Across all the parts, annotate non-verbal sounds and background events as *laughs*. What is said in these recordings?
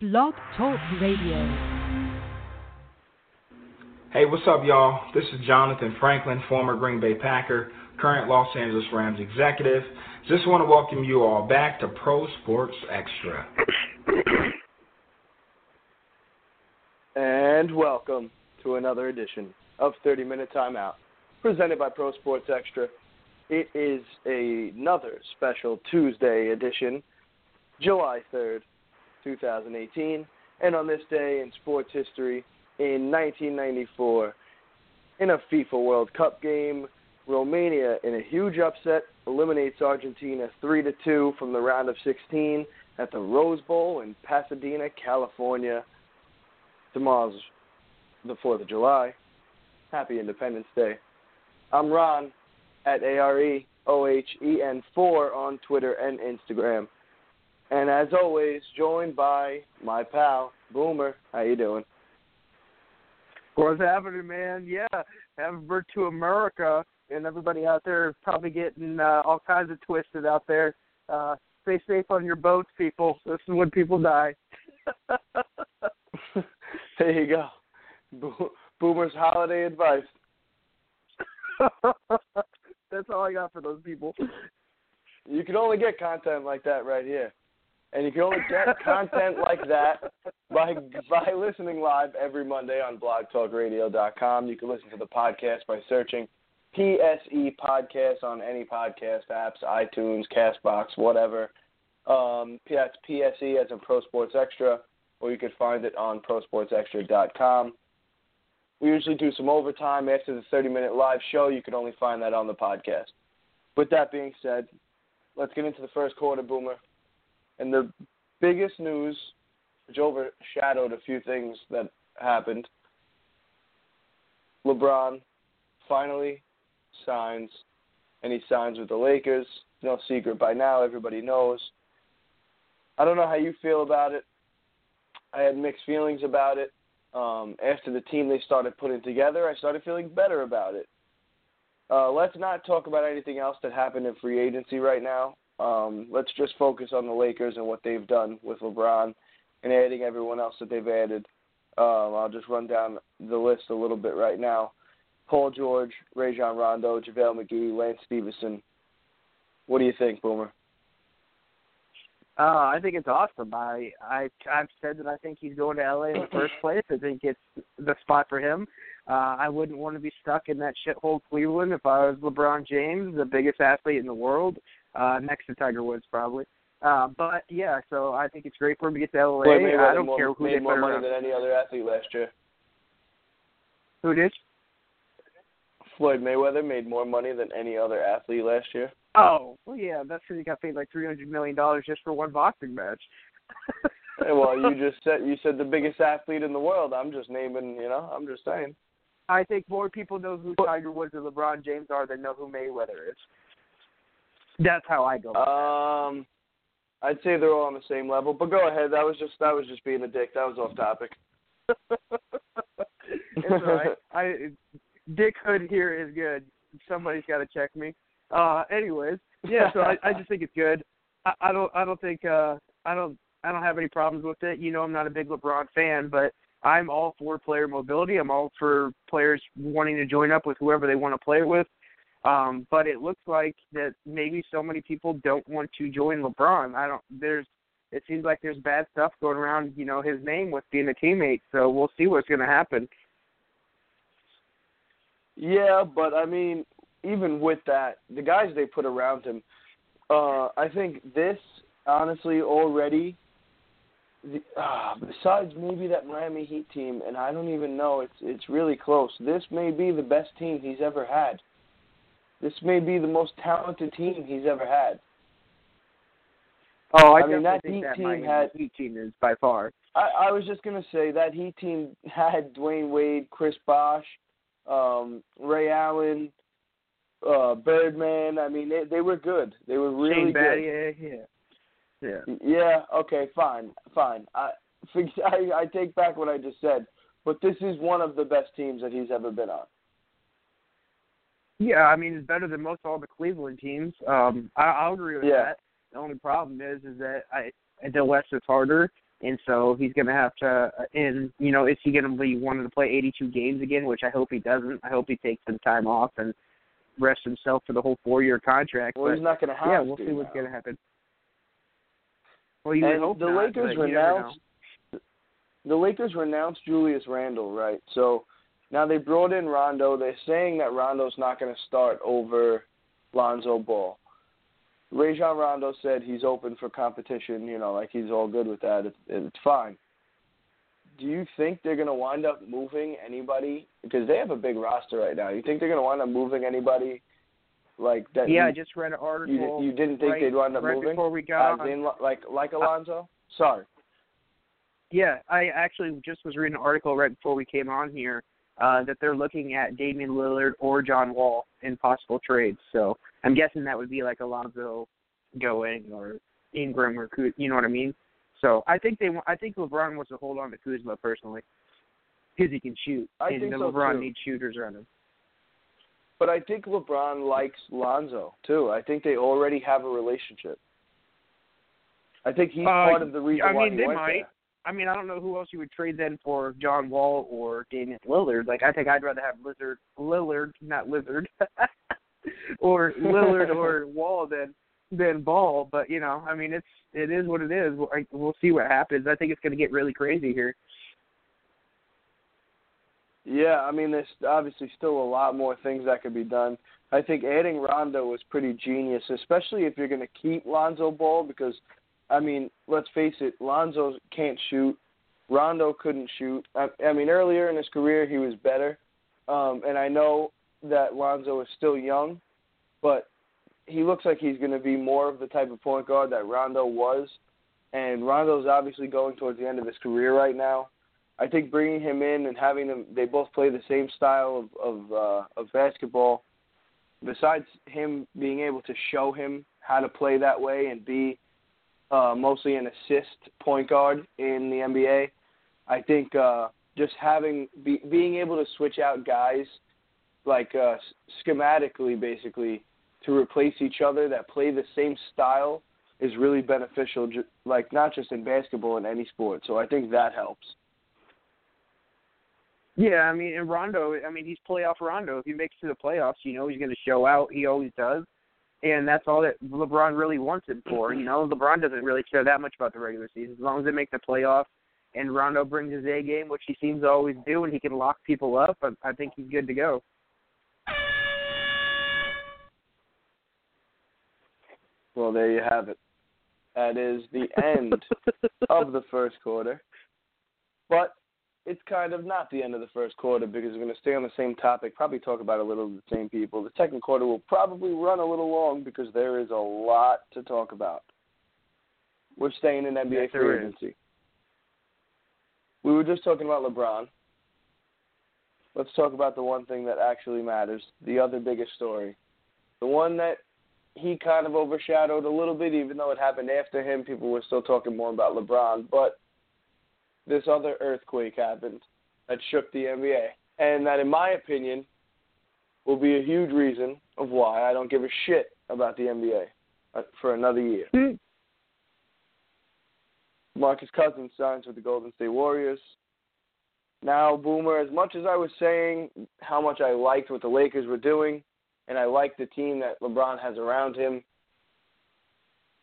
Blog Talk Radio. Hey, what's up, y'all? This is Jonathan Franklin, former Green Bay Packer, current Los Angeles Rams executive. Just want to welcome you all back to Pro Sports Extra. And welcome to another edition of 30 Minute Timeout, presented by Pro Sports Extra. It is another special Tuesday edition, July 3rd, 2018. And on this day in sports history, in 1994, in a FIFA World Cup game, Romania, in a huge upset, eliminates Argentina 3 to 2 from the round of 16 at the Rose Bowl in Pasadena, California. Tomorrow's the 4th of July. Happy Independence Day. I'm Ron at AREOHEN4 on Twitter and Instagram. And as always, joined by my pal, Boomer. How you doing? What's happening, man? Yeah, happy birthday to America, and everybody out there is probably getting uh, all kinds of twisted out there. Uh, stay safe on your boats, people. This is when people die. *laughs* there you go. Bo- Boomer's holiday advice. *laughs* That's all I got for those people. You can only get content like that right here. And you can only get content like that by by listening live every Monday on blogtalkradio.com. You can listen to the podcast by searching PSE Podcast on any podcast apps, iTunes, Castbox, whatever. Um, that's PSE as in Pro Sports Extra, or you could find it on ProSportsExtra.com. We usually do some overtime after the 30 minute live show. You can only find that on the podcast. With that being said, let's get into the first quarter, Boomer. And the biggest news, which overshadowed a few things that happened, LeBron finally signs, and he signs with the Lakers. No secret by now, everybody knows. I don't know how you feel about it. I had mixed feelings about it. Um, after the team they started putting together, I started feeling better about it. Uh, let's not talk about anything else that happened in free agency right now. Um, let's just focus on the Lakers and what they've done with LeBron and adding everyone else that they've added. Um, I'll just run down the list a little bit right now. Paul George, Rajon Rondo, JaVale McGee, Lance Stephenson. What do you think, Boomer? Uh, I think it's awesome. I I I've said that I think he's going to LA in the first *clears throat* place. I think it's the spot for him. Uh, I wouldn't want to be stuck in that shithole Cleveland if I was LeBron James, the biggest athlete in the world, uh, next to Tiger Woods probably. Uh, but yeah, so I think it's great for him to get to LA. I don't more, care who made they more money around. than any other athlete last year. Who did? Floyd Mayweather made more money than any other athlete last year. Oh, well, yeah, that's because he got paid like three hundred million dollars just for one boxing match. *laughs* Hey, well, you just said you said the biggest athlete in the world. I'm just naming, you know, I'm just saying. I think more people know who Tiger Woods and LeBron James are than know who Mayweather is. That's how I go. Um, I'd say they're all on the same level. But go ahead. That was just that was just being a dick. That was off topic. *laughs* it's all right. I dickhood here is good. Somebody's got to check me. Uh, anyways, yeah. So I, I just think it's good. I, I don't. I don't think. Uh, I don't. I don't have any problems with it. You know, I'm not a big LeBron fan, but I'm all for player mobility. I'm all for players wanting to join up with whoever they want to play with. Um, but it looks like that maybe so many people don't want to join LeBron. I don't. There's. It seems like there's bad stuff going around. You know, his name with being a teammate. So we'll see what's going to happen. Yeah, but I mean, even with that, the guys they put around him, uh, I think this honestly already. The, uh, besides maybe that Miami Heat team, and I don't even know, it's it's really close. This may be the best team he's ever had. This may be the most talented team he's ever had. Oh, I, I mean, that think Heat that team had- Heat team is by far. I, I was just gonna say that Heat team *laughs* had Dwyane Wade, Chris Bosh, um, Ray Allen, uh, Birdman. I mean, they they were good. They were really Shane good. Yeah, yeah. Yeah. Okay. Fine. Fine. I, *laughs* I I take back what I just said. But this is one of the best teams that he's ever been on. Yeah, I mean it's better than most all the Cleveland teams. Um, I, I'll agree with Yeah. that. The only problem is, is that I at the West it's harder. and so he's going to have to. And you know, is he going to be wanting to play 82 games again? Which I hope he doesn't. I hope he takes some time off and rest himself for the whole four-year contract. Well, but, he's not going to have yeah, we'll see what's going to happen. Well, you and hope the not, Lakers but you never know. renounced the Lakers renounced Julius Randle, right? So now they brought in Rondo. They're saying that Rondo's not going to start over Lonzo Ball. Rajon Rondo said he's open for competition. You know, like he's all good with that. It's, it's fine. Do you think they're going to wind up moving anybody? Because they have a big roster right now. You think they're going to wind up moving anybody like that? Yeah, I you, just read an article. you, you didn't think right, they'd wind up right moving? before we uh, got As on. in, like like uh, Alonzo? Sorry. Yeah, I actually just was reading an article right before we came on here uh, that they're looking at Damian Lillard or John Wall in possible trades. So I'm guessing that would be like Alonzo going or Ingram or Kuz, you know what I mean? So I think they, I think LeBron wants to hold on to Kuzma personally because he can shoot, I and think then so, LeBron too. needs shooters around him. But I think LeBron likes Lonzo too. I think they already have a relationship. I think he's Uh, part of the reason I why mean, he they went might. there. I mean, I don't know who else you would trade then for John Wall or Damian Lillard. Like, I think I'd rather have Lizard, Lillard, not Lizard, *laughs* or Lillard or *laughs* Wall than than Ball. But you know, I mean, it's it is what it is. We'll, I, we'll see what happens. I think it's going to get really crazy here. Yeah, I mean, there's obviously still a lot more things that could be done. I think adding Rondo was pretty genius, especially if you're going to keep Lonzo Ball because, I mean, let's face it, Lonzo can't shoot. Rondo couldn't shoot. I, I mean, earlier in his career, he was better. Um, and I know that Lonzo is still young, but he looks like he's going to be more of the type of point guard that Rondo was. And Rondo's obviously going towards the end of his career right now. I think bringing him in and having them, they both play the same style of of, uh, of basketball. Besides him being able to show him how to play that way and be uh, mostly an assist point guard in the NBA, I think uh, just having be, being able to switch out guys like uh, schematically, basically, to replace each other that play the same style is really beneficial. Like not just in basketball, in any sport. So I think that helps. Yeah, I mean, and Rondo, I mean, he's playoff Rondo. If he makes it to the playoffs, you know he's going to show out. He always does, and that's all that LeBron really wants him for. You know, LeBron doesn't really care that much about the regular season as long as they make the playoffs. And Rondo brings his A game, which he seems to always do, and he can lock people up. I, I think he's good to go. Well, there you have it. That is the end *laughs* of the first quarter. But it's kind of not the end of the first quarter because we're going to stay on the same topic, probably talk about a little of the same people. The second quarter will probably run a little long because there is a lot to talk about. We're staying in NBA Yes, free is. agency. We were just talking about LeBron. Let's talk about the one thing that actually matters, the other biggest story. The one that he kind of overshadowed a little bit, even though it happened after him. People were still talking more about LeBron, but this other earthquake happened that shook the NBA, and that, in my opinion, will be a huge reason of why I don't give a shit about the NBA uh, for another year. Marcus Cousins signs with the Golden State Warriors. Now, Boomer, as much as I was saying how much I liked what the Lakers were doing, and I like the team that LeBron has around him.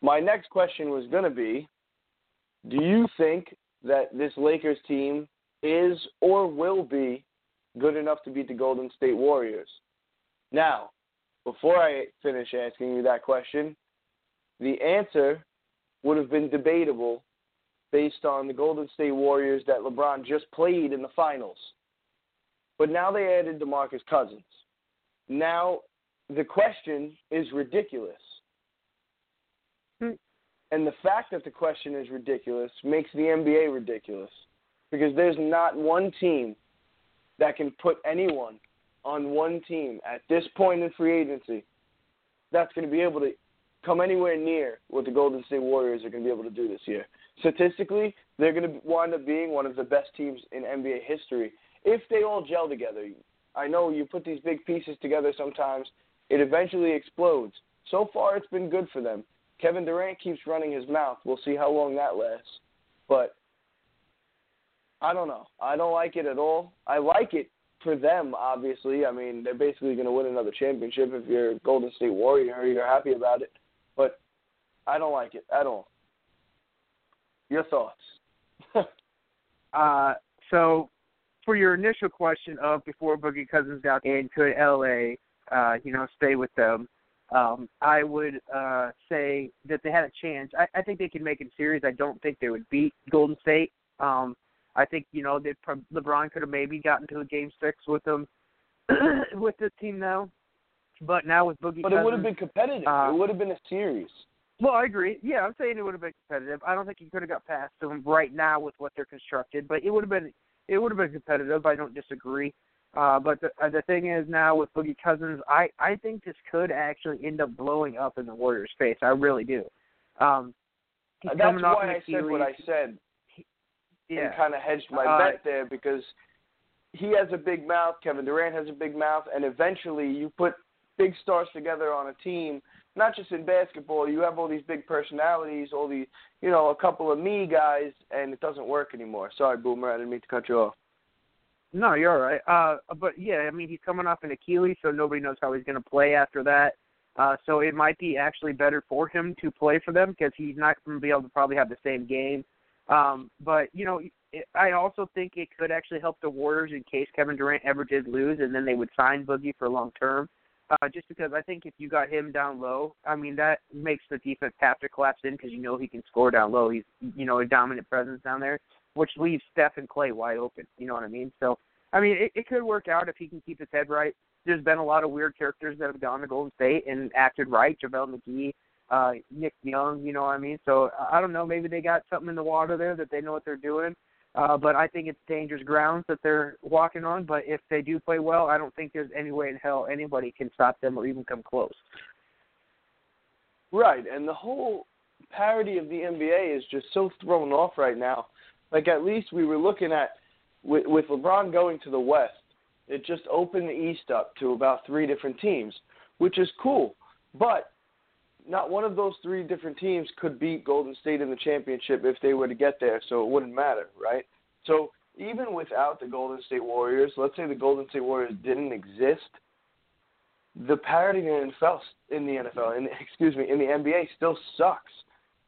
My next question was going to be Do you think that this Lakers team is or will be good enough to beat the Golden State Warriors? Now, before I finish asking you that question, the answer would have been debatable based on the Golden State Warriors that LeBron just played in the finals. But now they added DeMarcus Cousins. Now the question is ridiculous. And the fact that the question is ridiculous makes the NBA ridiculous because there's not one team that can put anyone on one team at this point in free agency that's going to be able to come anywhere near what the Golden State Warriors are going to be able to do this year. Statistically, they're going to wind up being one of the best teams in NBA history if they all gel together. I know you put these big pieces together sometimes, it eventually explodes. So far, it's been good for them. Kevin Durant keeps running his mouth. We'll see how long that lasts. But I don't know. I don't like it at all. I like it for them, obviously. I mean, they're basically going to win another championship. If you're a Golden State Warrior, you're happy about it. But I don't like it at all. Your thoughts? *laughs* uh, so, for your initial question of before Boogie Cousins got in, could LA, uh, you know, stay with them? Um, I would uh, say that they had a chance. I, I think they could make it series. I don't think they would beat Golden State. Um, I think you know that LeBron could have maybe gotten to a game six with them *clears throat* with this team now, but now with Boogie. But Cousins, it would have been competitive. Uh, it would have been a series. Well, I agree. Yeah, I'm saying it would have been competitive. I don't think he could have got past them right now with what they're constructed, but it would have been it would have been competitive. I don't disagree. Uh, but the uh, the thing is now with Boogie Cousins, I I think this could actually end up blowing up in the Warriors' face. I really do. Um, he's That's coming off why I said what I said yeah. and kind of hedged my Uh, bet there because he has a big mouth, Kevin Durant has a big mouth, and eventually you put big stars together on a team. Not just in basketball, you have all these big personalities, all these, you know, a couple of me guys, and it doesn't work anymore. Sorry, Boomer, I didn't mean to cut you off. No, you're right. Uh, but yeah, I mean, he's coming off an Achilles, so nobody knows how he's going to play after that. Uh, so it might be actually better for him to play for them because he's not going to be able to probably have the same game. Um, but you know, it, I also think it could actually help the Warriors in case Kevin Durant ever did lose, and then they would sign Boogie for long term. Uh, just because I think if you got him down low, I mean that makes the defense have to collapse in because you know he can score down low. He's you know a dominant presence down there, which leaves Steph and Clay wide open. You know what I mean? So I mean it, it could work out if he can keep his head right. There's been a lot of weird characters that have gone to Golden State and acted right. JaVale McGee, uh, Nick Young, you know what I mean? So I don't know, maybe they got something in the water there that they know what they're doing. Uh, but I think it's dangerous grounds that they're walking on. But if they do play well, I don't think there's any way in hell anybody can stop them or even come close. Right, and the whole parody of the NBA is just so thrown off right now. Like at least we were looking at with, with LeBron going to the West, it just opened the East up to about three different teams, which is cool. But not one of those three different teams could beat Golden State in the championship if they were to get there, so it wouldn't matter, right? So even without the Golden State Warriors, let's say the Golden State Warriors didn't exist, the parity in the NFL, in the NFL, in, *laughs* excuse me, in the NBA still sucks.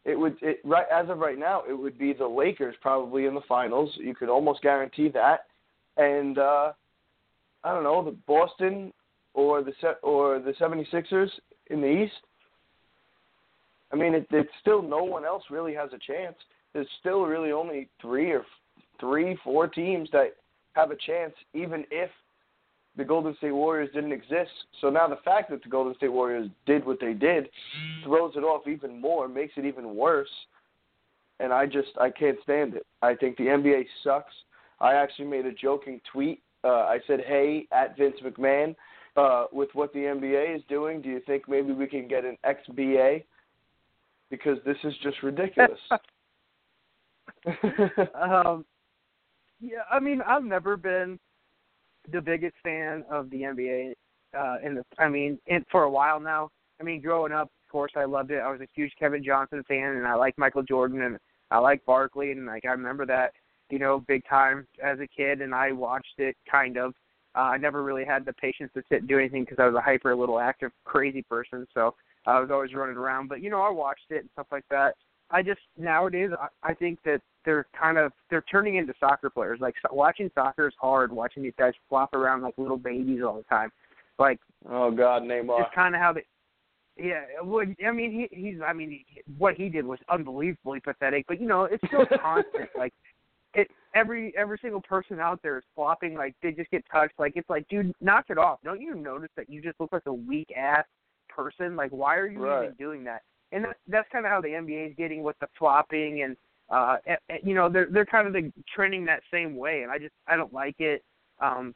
It would, it, right as of right now, it would be the Lakers probably in the finals. You could almost guarantee that, and uh, I don't know the Boston or the or the 76ers in the East. I mean, it, it's still no one else really has a chance. There's still really only three or three, four teams that have a chance, even if the Golden State Warriors didn't exist. So now the fact that the Golden State Warriors did what they did throws it off even more, makes it even worse. And I just I can't stand it. I think the NBA sucks. I actually made a joking tweet. Uh, I said, "Hey, at Vince McMahon, uh, with what the NBA is doing, do you think maybe we can get an XBA? Because this is just ridiculous." *laughs* *laughs* um, yeah, I mean, I've never been the biggest fan of the NBA. Uh, in the, I mean, in, for a while now. I mean, growing up, of course, I loved it. I was a huge Kevin Johnson fan, and I like Michael Jordan, and I like Barkley, and like I remember that, you know, big time as a kid, and I watched it kind of. Uh, I never really had the patience to sit and do anything because I was a hyper little active crazy person, so I was always running around. But you know, I watched it and stuff like that. I just nowadays I, I think that they're kind of they're turning into soccer players. Like so, watching soccer is hard. Watching these guys flop around like little babies all the time. Like oh God, Neymar. It's kind of how they. Yeah, well, I mean, he, he's. I mean, he, what he did was unbelievably pathetic. But you know, it's still *laughs* constant. Like, it every every single person out there is flopping. Like they just get touched. Like it's like, dude, knock it off. Don't you notice that you just look like a weak ass person? Like, why are you right. even doing that? And that, that's kind of how the NBA is getting with the flopping and uh you know they're they're kind of the, trending that same way and I just I don't like it. Um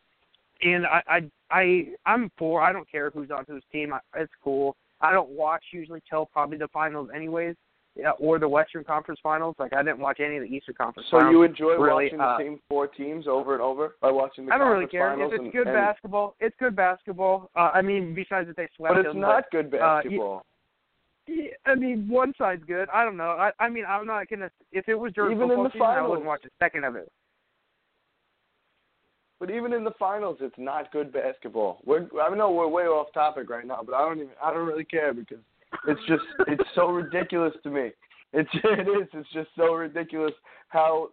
and I I I I'm for I don't care who's on whose team I, it's cool. I don't watch usually till probably the finals anyways yeah, or the Western Conference Finals. Like I didn't watch any of the Eastern Conference so finals you enjoy really, watching uh, the same four teams over and over by watching the I don't really care. If it's and, good and, basketball it's good basketball. Uh, I mean besides that they swept but it's them not good uh, basketball Yeah, I mean, one side's good. I don't know. I I mean, I'm not gonna. If it was during Even in football the season, I wouldn't watch a second of it. but even in the finals, it's not good basketball. We're I know we're way off topic right now, but I don't even I don't really care because it's just it's so ridiculous to me. It's *laughs* it is it's just so ridiculous how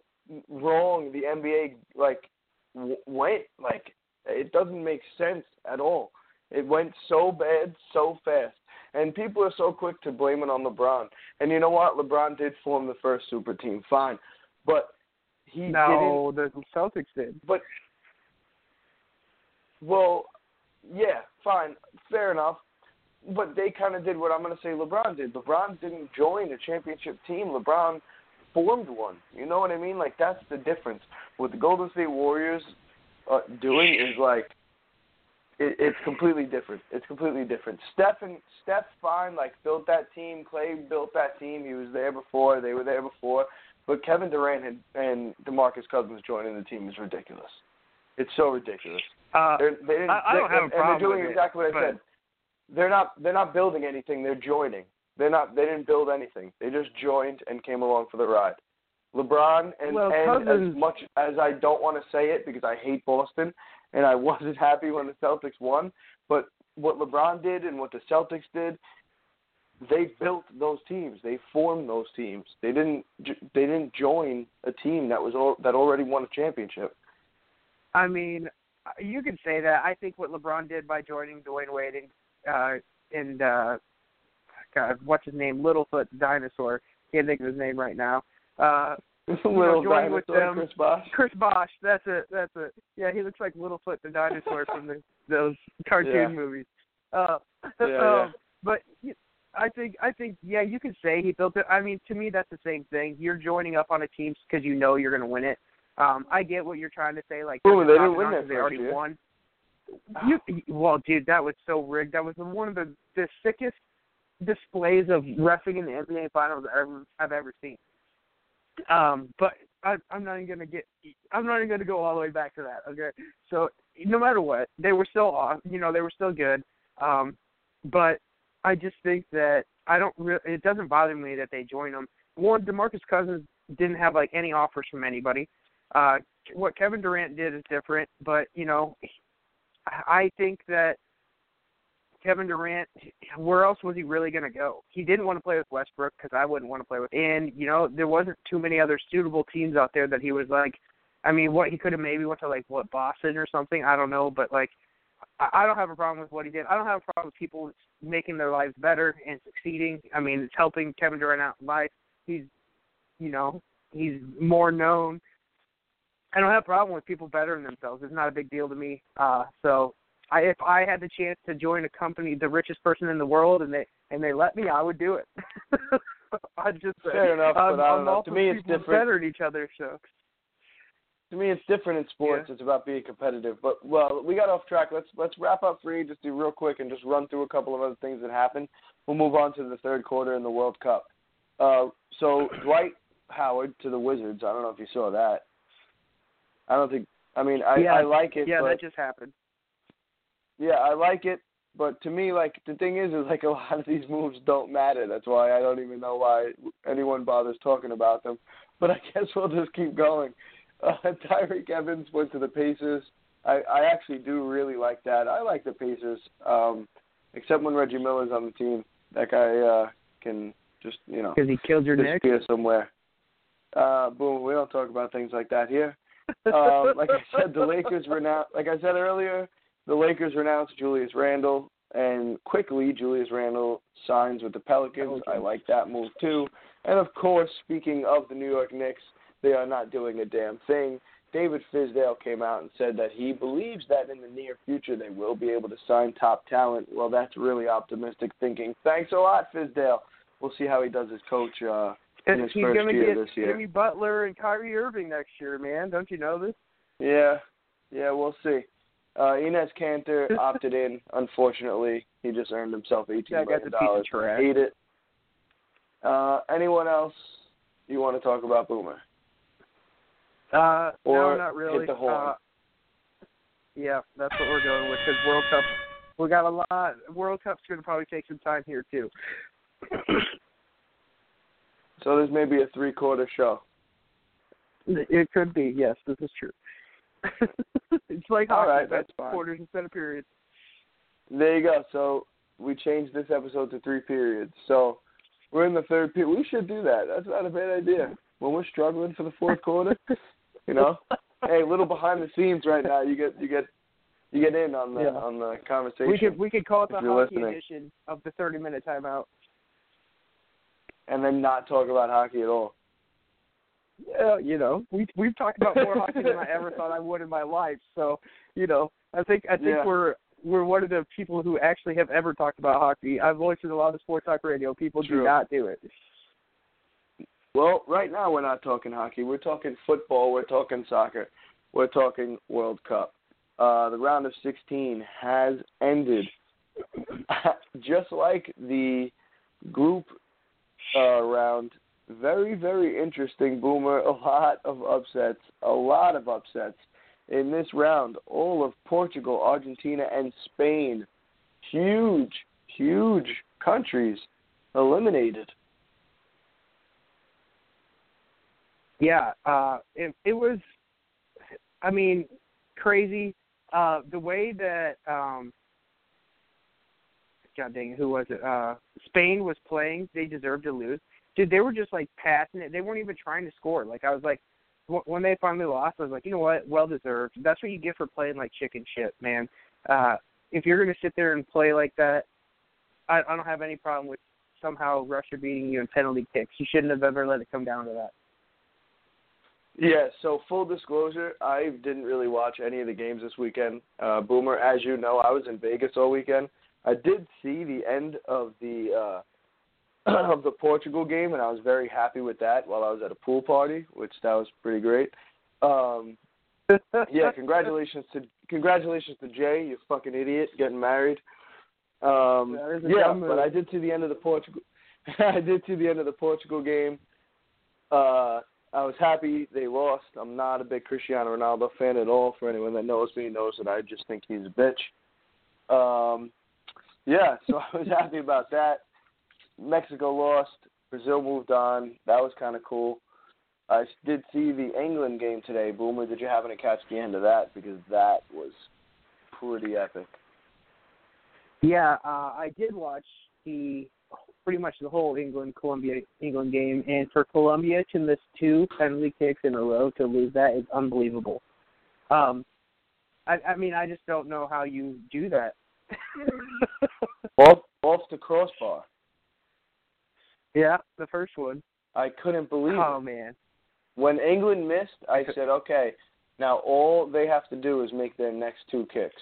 wrong the NBA like w- went. Like it doesn't make sense at all. It went so bad so fast. And people are so quick to blame it on LeBron. And you know what? LeBron did form the first super team, fine. But he no, didn't. the Celtics did. But well, yeah, fine, fair enough. But they kind of did what I'm going to say LeBron did. LeBron didn't join a championship team. LeBron formed one. You know what I mean? Like that's the difference. What the Golden State Warriors uh, doing is like it, it's completely different. It's completely different. Steph and Steph fine, like built that team. Clay built that team. He was there before. They were there before. But Kevin Durant and, and DeMarcus Cousins joining the team is ridiculous. It's so ridiculous. Uh, they're, they didn't, I, I don't they, have and, a problem and they're doing with exactly it, what I said. They're not they're not building anything. They're joining. They're not. They didn't build anything. They just joined and came along for the ride. LeBron and, Well, and Cousins- as much as I don't want to say it because I hate Boston and I *laughs* wasn't happy when the Celtics won, but what LeBron did and what the Celtics did, they built those teams. They formed those teams. They didn't. They didn't join a team that was al- that already won a championship. I mean, you can say that. I think what LeBron did by joining Dwyane Wade and uh, and uh, God, what's his name, Littlefoot dinosaur. Can't think of his name right now. Uh, Little joining with them. Chris Bosh. Chris Bosh. That's it. That's it. Yeah, he looks like Littlefoot the dinosaur from the, those cartoon Yeah. movies. Uh, Yeah, *laughs* yeah. um, but I think I think yeah, you can say he built it. I mean, to me, that's the same thing. You're joining up on a team because you know you're going to win it. Um, I get what you're trying to say. Like, Ooh, they're didn't win that they already year. won. *sighs* You, well, dude, that was so rigged. That was one of the the sickest displays of refing in the NBA Finals I've ever I've ever seen. Um, but I, I'm not even gonna get. I'm not even gonna go all the way back to that. Okay, so no matter what, they were still off. You know, they were still good. Um, but I just think that I don't. Re- it doesn't bother me that they join them. One, Demarcus Cousins didn't have like any offers from anybody. Uh, what Kevin Durant did is different, but you know, I think that Kevin Durant, where else was he really going to go? He didn't want to play with Westbrook because I wouldn't want to play with. And you know, there wasn't too many other suitable teams out there that he was like. I mean, what he could have maybe went to like what Boston or something. I don't know, but like, I, I don't have a problem with what he did. I don't have a problem with people making their lives better and succeeding. I mean, it's helping Kevin Durant out in life. He's, you know, he's more known. I don't have a problem with people bettering themselves. It's not a big deal to me. Uh, so I, if I had the chance to join a company, the richest person in the world, and they and they let me, I would do it. *laughs* I'd just Fair enough, I'm, but I don't I'm know. To me, it's different. bettering each other. So to me it's different in sports. Yeah. It's about being competitive. But well, we got off track. Let's let's wrap up free just do real quick and just run through a couple of other things that happened. We'll move on to the third quarter in the World Cup. Uh, so Dwight Howard to the Wizards. I don't know if you saw that. I don't think. I mean, I Yeah. I like it. yeah, that just happened. Yeah, I like it. But to me, like the thing is, is like a *laughs* lot of these moves don't matter. That's why I don't even know why anyone bothers talking about them. But I *laughs* guess we'll just keep going. Uh, *laughs* Tyreke Evans went to the Pacers. I, I actually do really like that. I like the Pacers, um, except when Reggie Miller's on the team. That guy uh, can just you know Because he killed your disappear somewhere. Uh, boom. We don't talk about things like that here um, like I said, the Lakers renounced. Like I said earlier, the Lakers renounced Julius Randle, and quickly Julius Randle signs with the Pelicans. I like that move too. And of course, speaking of the New York Knicks, they are not doing a damn thing. David Fizdale came out and said that he believes that in the near future they will be able to sign top talent. Well, that's really optimistic thinking. Thanks a lot, Fizdale. We'll see how he does as coach uh, in his He's first gonna year get this year. Jimmy Butler and Kyrie Irving next year, man. Don't you know this? Yeah, yeah, we'll see. Uh, Enes Kanter *laughs* opted in. Unfortunately, he just earned himself eighteen million a piece of dollars. Hate it. Uh, anyone else you want to talk about, Boomer? Uh, Or no, not really. hit the horn. Uh, yeah, that's what we're going with because World Cup. We got a lot. World Cup's going to probably take some time here too. So there's maybe a three-quarter show. It could be. Yes, this is true. *laughs* it's like All hockey, right, that's fine. quarters instead of periods. There you go. So we changed this episode to three periods. So we're in the third period. We should do that. That's not a bad idea. When we're struggling for the fourth quarter, you know, hey, a little behind the scenes right now. You get you get you get in on the Yeah. on the conversation. We could we could call it the hockey listening. edition of the thirty minute timeout. and then not talk about hockey at all. Yeah, you know, we we've talked about more hockey than I ever thought I would in my life. So, you know, I think I think Yeah. we're we're one of the people who actually have ever talked about hockey. I've listened to a lot of sports talk radio. People True. do not do it. Well, right now we're not talking hockey. We're talking football. We're talking soccer. We're talking World Cup. Uh, the round of 16 has ended. *laughs* Just like the group uh, round, very, very interesting, Boomer. A lot of upsets. A lot of upsets in this round. All of Portugal, Argentina, and Spain. Huge, huge countries eliminated. Yeah, uh, it it was. I mean, crazy. Uh, the way that um, God dang who was it? Uh, Spain was playing. They deserved to lose. Dude, they were just like passing it. They weren't even trying to score. Like I was like, wh- when they finally lost, I was like, you know what? Well deserved. That's what you get for playing like chicken shit, man. Uh, if you're gonna sit there and play like that, I, I don't have any problem with somehow Russia beating you in penalty kicks. You shouldn't have ever let it come down to that. Yeah, so full disclosure, I didn't really watch any of the games this weekend. Uh, Boomer, as you know, I was in Vegas all weekend. I did see the end of the uh, *clears throat* of the Portugal game, and I was very happy with that while I was at a pool party, which that was pretty great. Um, *laughs* yeah, congratulations to congratulations to Jay, you fucking idiot, getting married. Um, yeah, but I did see the end of the Portugal. *laughs* I did see the end of the Portugal game. Uh, I was happy they lost. I'm not a big Cristiano Ronaldo fan at all. For anyone that knows me knows that I just think he's a bitch. Um, yeah, so *laughs* I was happy about that. Mexico lost. Brazil moved on. That was kind of cool. I did see the England game today. Boomer, did you happen to catch the end of that? Because that was pretty epic. Yeah, uh, I did watch the pretty much the whole England Colombia England game, and for Colombia to miss two penalty kicks in a row to lose that is unbelievable. Um, I, I mean, I just don't know how you do that. *laughs* Off, off the crossbar. Yeah, the first one. I couldn't believe it. Oh man. When England missed, I said, okay, now all they have to do is make their next two kicks.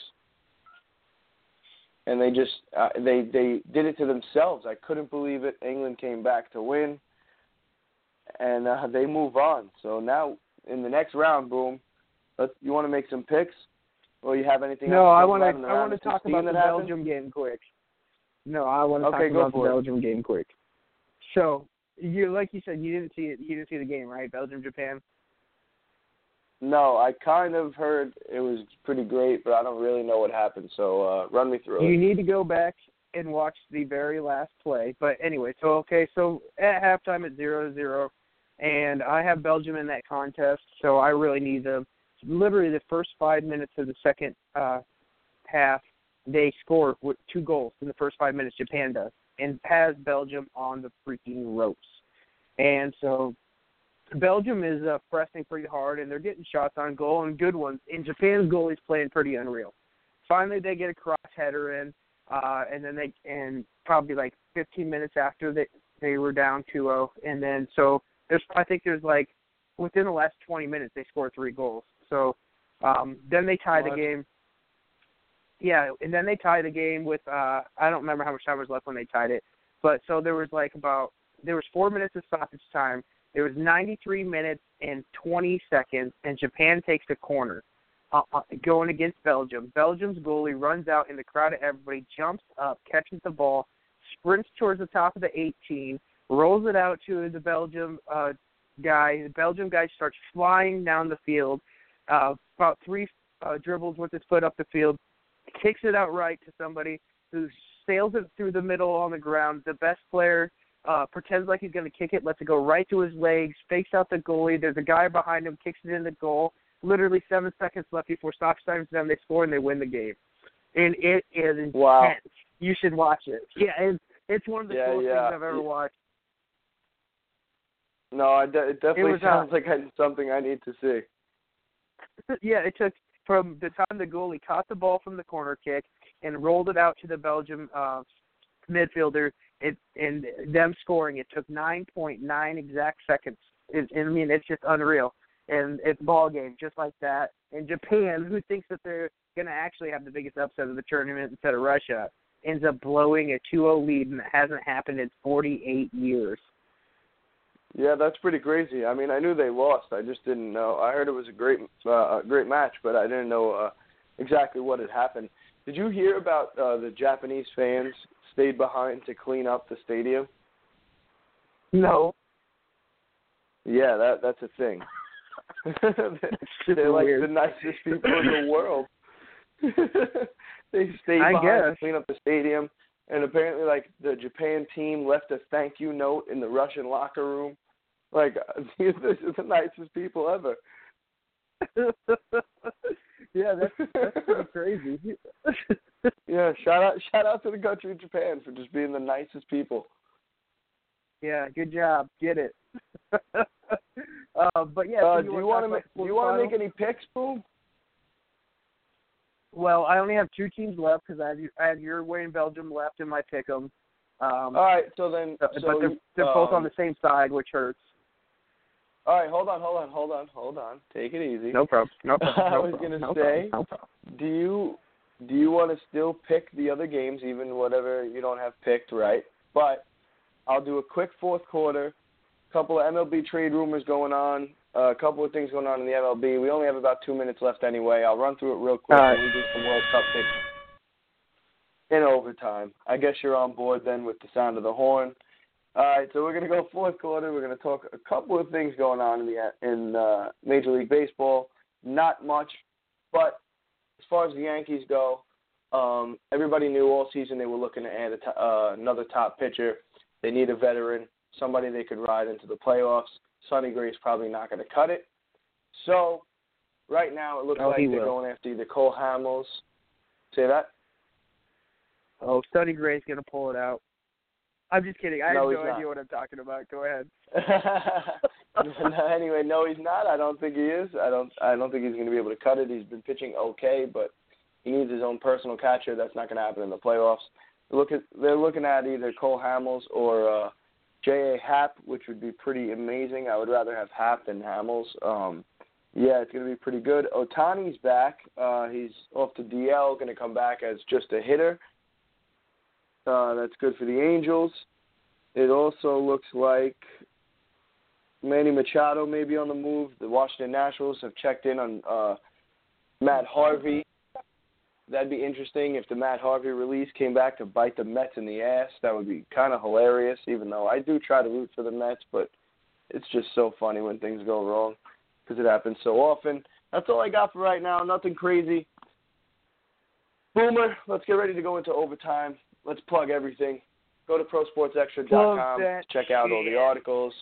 And they just uh, they they did it to themselves. I couldn't believe it. England came back to win, and uh, they move on. So now in the next round, boom. Let, you want to make some picks, or you have anything? No, else I want to. I want to talk about the happened? Belgium game quick. No, I want to Okay, talk about the. Belgium game quick. So you, like you said, you didn't see it. You didn't see the game, right? Belgium Japan. No, I kind of heard it was pretty great, but I don't really know what happened. So uh, run me through You it. You need to go back and watch the very last play. But anyway, so okay, so at halftime it's zero zero, and I have Belgium in that contest, so I really need them. Literally, the first five minutes of the second uh, half, they score with two goals in the first five minutes. Japan does, and has Belgium on the freaking ropes. And so Belgium is uh, pressing pretty hard, and they're getting shots on goal and good ones. And Japan's goalie's playing pretty unreal. Finally, they get a cross header in, uh, and then they and probably like 15 minutes after they they were down 2-0, and then so there's I think there's like within the last 20 minutes they scored three goals. So um, then they tie the game. Yeah, and then they tie the game with uh I don't remember how much time was left when they tied it, but so there was like about there was four minutes of stoppage time. There was 93 minutes and 20 seconds, and Japan takes the corner uh, uh, going against Belgium. Belgium's goalie runs out in the crowd of everybody, jumps up, catches the ball, sprints towards the top of the 18, rolls it out to the Belgium uh, guy. The Belgium guy starts flying down the field, uh, about three uh, dribbles with his foot up the field, kicks it out right to somebody who sails it through the middle on the ground. The best player uh, pretends like he's going to kick it, lets it go right to his legs, fakes out the goalie. There's a guy behind him, kicks it in the goal. literally seven seconds left before stoppage time. Then they score and they win the game, and it is intense. Wow. You should watch it. Yeah, it's it's one of the Yeah, coolest yeah. things I've ever watched. No, I it definitely was, uh, sounds like I, something I need to see. *laughs* yeah, it took from the time the goalie caught the ball from the corner kick and rolled it out to the Belgium uh, midfielder, it and them scoring. It took 9.9 exact seconds. It, I mean, it's just unreal. And it's ball game just like that. And Japan, who thinks that they're going to actually have the biggest upset of the tournament instead of Russia, ends up blowing a 2-0 lead, and it hasn't happened in 48 years. Yeah, that's pretty crazy. I mean, I knew they lost. I just didn't know. I heard it was a great, uh, a great match, but I didn't know uh, exactly what had happened. Did you hear about uh, the Japanese fans stayed behind to clean up the stadium? No, Yeah, that that's a thing. *laughs* They're like weird. the nicest people in the world. *laughs* they stayed I behind to guess. clean up the stadium, and apparently, like the Japan team left a thank you note in the Russian locker room. Like *laughs* these are the nicest people ever. *laughs* yeah, that's that's pretty *laughs* crazy. Yeah, shout out shout out to the country of Japan for just being the nicest people. yeah, good job. Get it. uh, but yeah, uh, so do you you want to make do you want to make any picks, boom? Well, I only have two teams left because I have I have Uruguay and Belgium left in my pick'em. Um, All right, so then but so they're, they're both on um, the same side, which hurts. All right, hold on, hold on, hold on, hold on. Take it easy. No problem. No *laughs* problem. I was problem, gonna no say- problem, no problem. Do you do you want to still pick the other games, even whatever you don't have picked, right? But I'll do a quick fourth quarter. Couple of MLB trade rumors going on. Uh, a couple of things going on in the MLB. We only have about two minutes left anyway. I'll run through it real quick. And we do some World Cup picks in overtime. I guess you're on board then with the sound of the horn. All right, so we're gonna go fourth quarter. We're gonna talk a couple of things going on in the in uh, Major League Baseball. Not much, but as far as the Yankees go, um, everybody knew all season they were looking to add a to- uh, another top pitcher. They need a veteran, somebody they could ride into the playoffs. Sonny Gray's probably not going to cut it. So right now it looks Oh, like they're will. going after either Cole Hamels. Say that? Oh, Sonny Gray's gonna pull it out. I'm just kidding. I No, have no not. idea what I'm talking about. Go ahead. *laughs* No, anyway, no, he's not. I don't think he is. I don't. I don't think he's going to be able to cut it. He's been pitching okay, but he needs his own personal catcher. That's not going to happen in the playoffs. Look at they're looking at either Cole Hamels or uh, J.A. Happ, which would be pretty amazing. I would rather have Happ than Hamels. Um, yeah, it's going to be pretty good. Ohtani's back. Uh, he's off the DL, going to come back as just a hitter. Uh, that's good for the Angels. It also looks like Manny Machado may be on the move. The Washington Nationals have checked in on uh, Matt Harvey. That'd be interesting if the Matt Harvey release came back to bite the Mets in the ass. That would be kind of hilarious, even though I do try to root for the Mets, but it's just so funny when things go wrong because it happens so often. That's all I got for right now. Nothing crazy. Boomer, let's get ready to go into overtime. Let's plug everything. Go to prosportsextra.com to check out all the articles.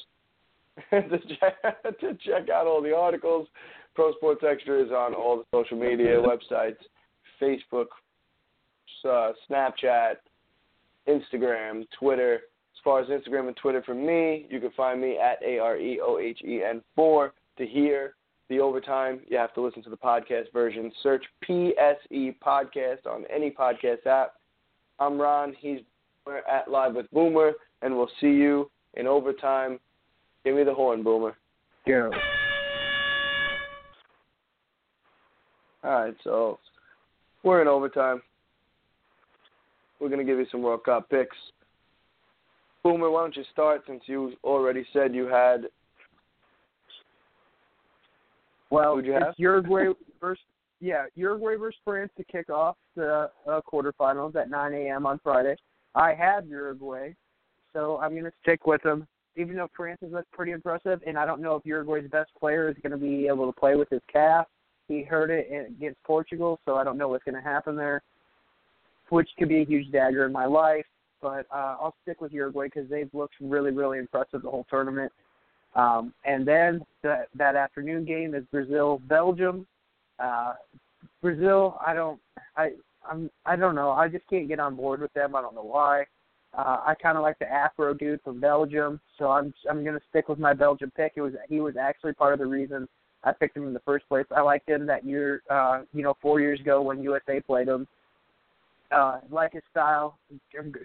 *laughs* to, check, to check out all the articles. Pro Sports Extra is on all the social media *laughs* websites Facebook, uh, Snapchat, Instagram, Twitter. As far as Instagram and Twitter for me, you can find me at A R E O H E N 4 to hear the overtime. You have to listen to the podcast version. Search PSE Podcast on any podcast app. I'm Ron. He's at Live with Boomer, and we'll see you in overtime. Give me the horn, Boomer. Go. All right, so we're in overtime. We're going to give you some World Cup picks. Boomer, why don't you start since you already said you had. Well, you it's have? Uruguay versus yeah Uruguay versus France to kick off the uh, quarterfinals at 9 a.m. on Friday. I have Uruguay, so I'm going to stick with them. Even though France has looked pretty impressive, and I don't know if Uruguay's best player is going to be able to play with his calf. He hurt it against Portugal, so I don't know what's going to happen there, which could be a huge dagger in my life. But uh, I'll stick with Uruguay because they've looked really, really impressive the whole tournament. Um, and then that that afternoon game is Brazil Belgium. Uh, Brazil, I don't, I, I'm, I don't know. I just can't get on board with them. I don't know why. Uh, I kind of like the Afro dude from Belgium, so I'm I'm gonna stick with my Belgium pick. It was he was actually part of the reason I picked him in the first place. I liked him that year, uh, you know, four years ago when USA played him. Uh, like his style,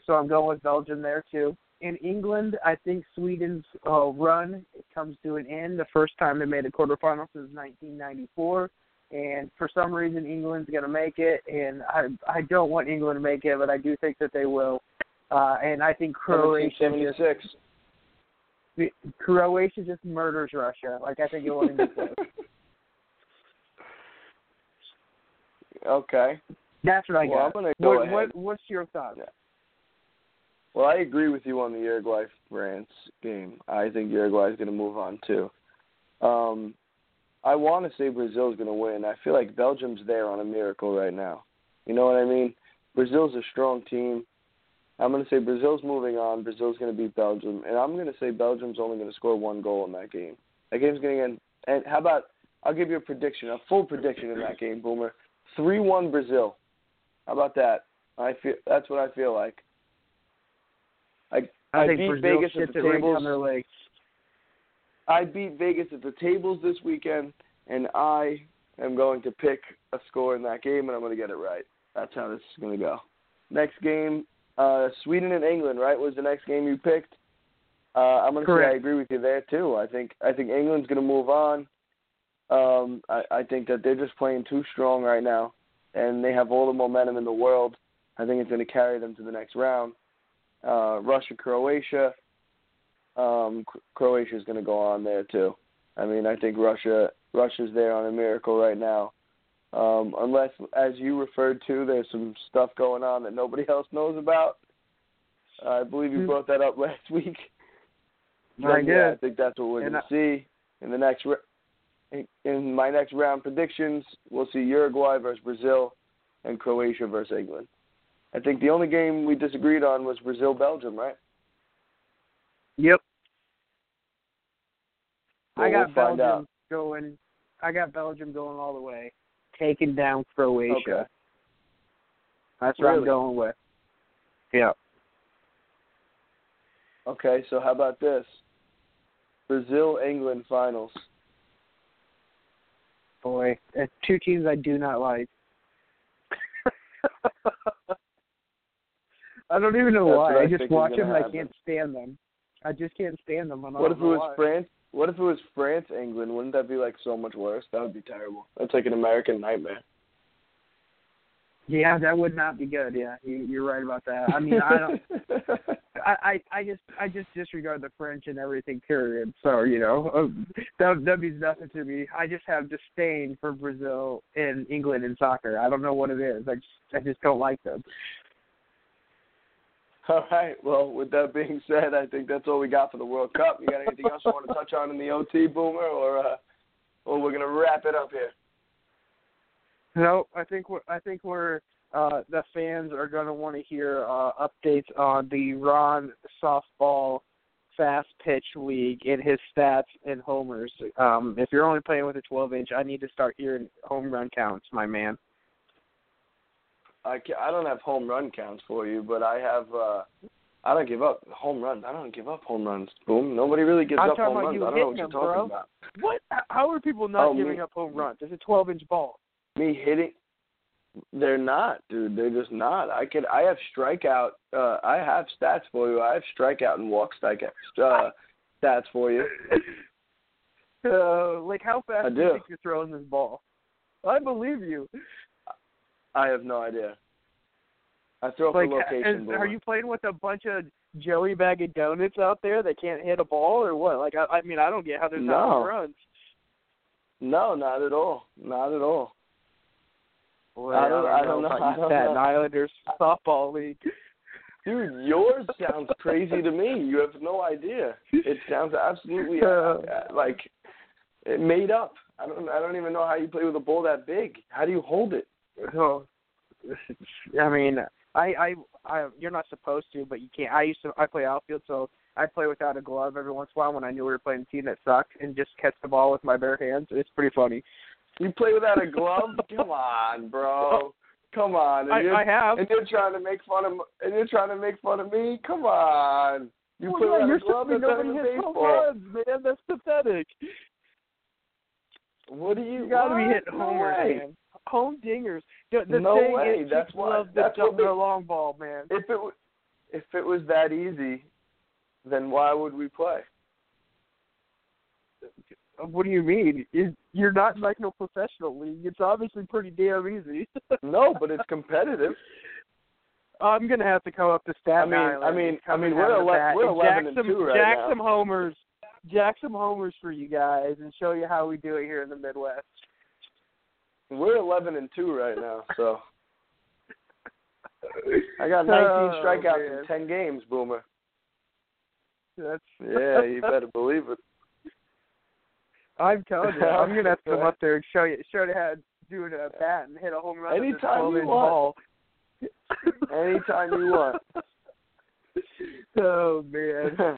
so I'm going with Belgium there too. In England, I think Sweden's uh, run comes to an end. The first time they made a quarterfinal since 1994, and for some reason England's going to make it. And I I don't want England to make it, but I do think that they will. Uh, and I think Croatia just 76. Croatia just murders Russia. Like I think it will end up close. *laughs* Okay. That's what I Well, I'm got. gonna go what, ahead. what what's your thoughts? Yeah. Well, I agree with you on the Uruguay France game. I think Uruguay is going to move on too. Um, I want to say Brazil's going to win. I feel like Belgium's there on a miracle right now. You know what I mean? Brazil's a strong team. I'm going to say Brazil's moving on. Brazil's going to beat Belgium, and I'm going to say Belgium's only going to score one goal in that game. That game's going to end. And how about I'll give you a prediction, a full prediction in that game, Boomer. Three-one Brazil. How about that? I feel that's what I feel like. I I, I think beat Brazil Vegas at the tables. Down their legs. I beat Vegas at the tables this weekend, and I am going to pick a score in that game, and I'm going to get it right. That's how this is going to go. Next game, uh, Sweden and England, right? Was the next game you picked? Uh, I'm going to say I agree with you there too. I think I think England's going to move on. Um, I, I think that they're just playing too strong right now, and they have all the momentum in the world. I think it's going to carry them to the next round. Uh, Russia, Croatia. Um, Croatia is going to go on there too. I mean, I think Russia Russia's there on a miracle right now. Um, unless, as you referred to, there's some stuff going on that nobody *laughs* else knows about. I believe you Hmm. brought that up *laughs* last week. I Then, yeah, I think that's what we're going to see in the next. In my next round predictions, we'll see Uruguay versus Brazil, and Croatia versus England. I think the only game we disagreed on was Brazil Belgium, right? Yep. Well, I got we'll Belgium going. I got Belgium going all the way, taking down Croatia. Okay. That's what I'm going with. Yeah. Okay, so how about this? Brazil England finals. Boy, eh, two teams I do not like. *laughs* I don't even know That's why. I I just watch them and I can't stand them. I just can't stand them. What if it was why. France? What if it was France England? Wouldn't that be like so much worse? That would be terrible. That's like an American nightmare. Yeah, that would not be good. Yeah, you, you're right about that. I mean, I don't. *laughs* I, I I just I just disregard the French and everything. Period. So you know uh, that that means nothing to me. I just have disdain for Brazil and England in soccer. I don't know what it is. I just I just don't like them. *laughs* All right. Well, with that being said, I think that's all we got for the World Cup. You got anything else you want to touch on in the OT, Boomer, or uh, or we're gonna wrap it up here? No, I think we're I think we're uh, the fans are to want to hear uh, updates on the Ron softball fast pitch league and his stats and homers. Um, if you're only playing with a 12 inch, I need to start hearing home run counts, my man. I ca I don't have home run counts for you, but I have. uh I don't give up home runs. I don't give up home runs. Boom. Nobody really gives I'm up home runs. I don't know what you're them, talking bro. about. What? How are people not Oh, me- giving up home runs? It's a 12 inch ball. me hitting they're not dude they're just not i could i have strikeout uh i have stats for you i have strikeout and walk strikeout uh stats for you *laughs* Uh, like how fast I do you think you're throwing this ball? I believe you. I have no idea i throw Like, for location is, are you playing with a bunch of Joey bag of donuts out there that can't hit a ball or what? Like, I, I mean, I don't get how there's not No. home runs. no not at all not at all Boy, I don't- I don't know. *laughs* I you don't Staten know. Islanders softball league. dude yours sounds crazy to me you have no idea it sounds absolutely uh, *laughs* like it made up i don't i don't even know how you play with a ball that big how do you hold it Oh, *laughs* I mean, I, I, I, you're not supposed to, but you can't. I used to, I play outfield, so I play without a glove every once in a while when I knew we were playing a team that sucked, and just catch the ball with my bare hands. It's pretty funny. You play without a glove? *laughs* Come on, bro. Come on. And I, you're, I have. And you're trying to make fun of me and you're trying to make fun of me? Come on. You Well, play yeah, without you're a glove? not nobody hits home runs, man. That's pathetic. What do you You got to be hitting homers, man. Home dingers. The, the No thing way. is, That's why- love the that's what jump their they- long ball, man. If it w- if it was that easy, then why would we play? Uh, what do you mean? You- You're not in like no professional league. It's obviously pretty damn easy. *laughs* No, but it's competitive. I'm gonna have to come up to Staten I mean- Island. I mean- I mean, we're ele- we're and 11 jack and some, two right jack now. some homers, jack some homers for you guys, and show you how we do it here in the Midwest. We're 11 and 2 right now, so I got 19 Oh, strikeouts man. in 10 games, Boomer. That's Yeah, you better *laughs* believe it. I'm telling you, I'm gonna have to come *laughs* up there and show you, show you how to do a bat and hit a home run Anytime you want. ball. Anytime you want. *laughs* oh man,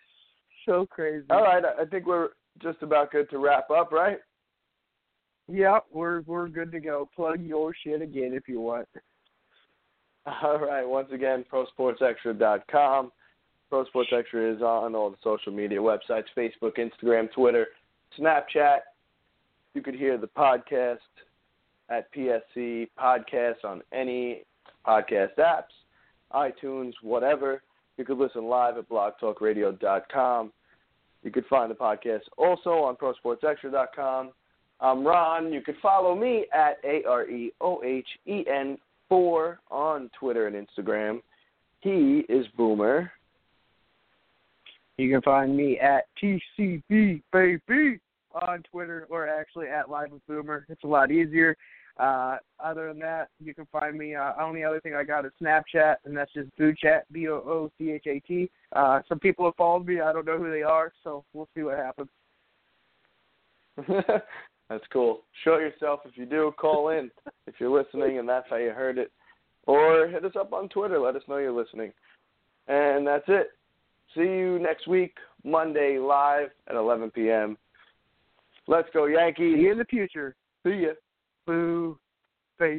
so crazy. All right, I think we're just about good to wrap up, right? Yeah, we're we're good to go. Plug your shit again if you want. All right. Once again, ProSportsExtra.com. Pro Sports Extra is on all the social media websites: Facebook, Instagram, Twitter, Snapchat. You could hear the podcast at PSE Podcasts on any podcast apps, iTunes, whatever. You could listen live at blogtalkradio.com. You could find the podcast also on ProSportsExtra.com. I'm Ron. You can follow me at A R E O H E N 4 on Twitter and Instagram. He is Boomer. You can find me at TCB Baby on Twitter or actually at Live with Boomer. It's a lot easier. Uh, other than that, you can find me. Uh, only other thing I got is Snapchat, and that's just BooChat, B O O C H A T. Uh, some people have followed me. I don't know who they are, so we'll see what happens. *laughs* that's cool. Show yourself if you do. Call in *laughs* if you're listening and that's how you heard it. Or hit us up on Twitter. Let us know you're listening. And that's it. See you next week, Monday, live at 11 p.m. Let's go, Yankee. See you in the future. See ya. Boo. Face.